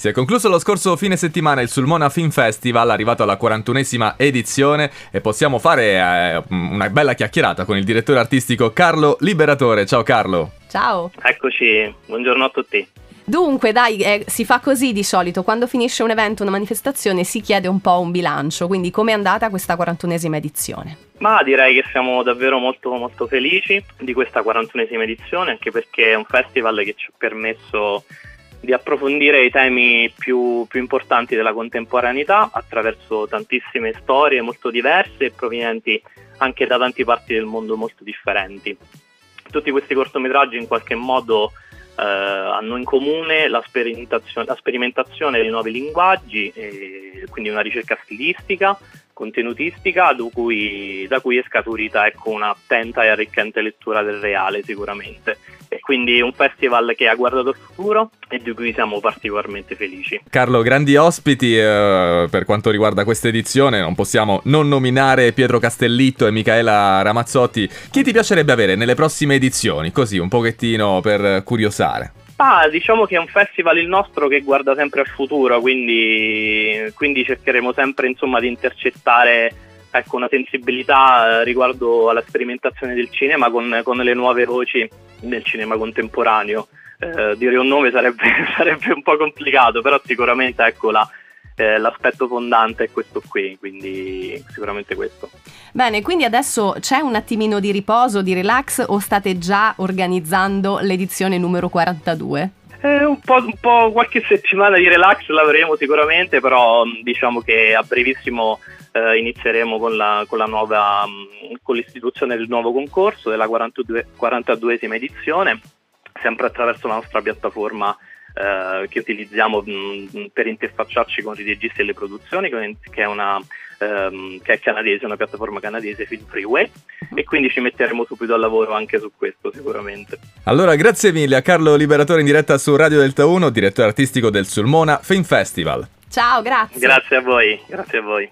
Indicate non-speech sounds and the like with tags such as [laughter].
Si è concluso lo scorso fine settimana il Sulmona Film Festival, arrivato alla 41esima edizione e possiamo fare eh, una bella chiacchierata con il direttore artistico Carlo Liberatore. Ciao Carlo. Ciao. Eccoci, buongiorno a tutti. Dunque, dai, eh, si fa così di solito, quando finisce un evento, una manifestazione, si chiede un po' un bilancio, quindi com'è andata questa 41esima edizione? Ma direi che siamo davvero molto molto felici di questa 41esima edizione, anche perché è un festival che ci ha permesso di approfondire i temi più, più, importanti della contemporaneità attraverso tantissime storie molto diverse e provenienti anche da tante parti del mondo molto differenti. Tutti questi cortometraggi in qualche modo eh, hanno in comune la sperimentazione, la sperimentazione, di nuovi linguaggi, quindi una ricerca stilistica, contenutistica, da cui, da cui è scaturita ecco, un'attenta e arricchente lettura del reale sicuramente quindi un festival che ha guardato il futuro e di cui siamo particolarmente felici. Carlo, grandi ospiti eh, per quanto riguarda questa edizione, non possiamo non nominare Pietro Castellitto e Michaela Ramazzotti. Chi ti piacerebbe avere nelle prossime edizioni? Così, un pochettino per curiosare. Ah, diciamo che è un festival il nostro che guarda sempre al futuro, quindi, quindi cercheremo sempre insomma, di intercettare ecco, una sensibilità eh, riguardo alla sperimentazione del cinema con, con le nuove voci nel cinema contemporaneo. Eh, dire un nome sarebbe, [laughs] sarebbe, un po' complicato, però sicuramente ecco, la, eh, l'aspetto fondante è questo qui, quindi sicuramente questo. Bene, quindi adesso c'è un attimino di riposo, di relax o state già organizzando l'edizione numero 42? Eh, un, po', un, po', qualche settimana di relax l'avremo sicuramente, però diciamo che a brevissimo eh, inizieremo con, la, con, la nuova, con l'istituzione del nuovo concorso, della 42, 42esima edizione, sempre attraverso la nostra piattaforma eh, che utilizziamo mh, per interfacciarci con i registi e le produzioni, che è una ehm, che è canadese, una piattaforma canadese, Film Freeway, e quindi ci metteremo subito al lavoro anche su questo sicuramente. Allora, grazie mille a Carlo Liberatore in diretta su Radio Delta 1, direttore artistico del Sulmona Film Festival. Ciao, grazie. Grazie a voi, grazie a voi.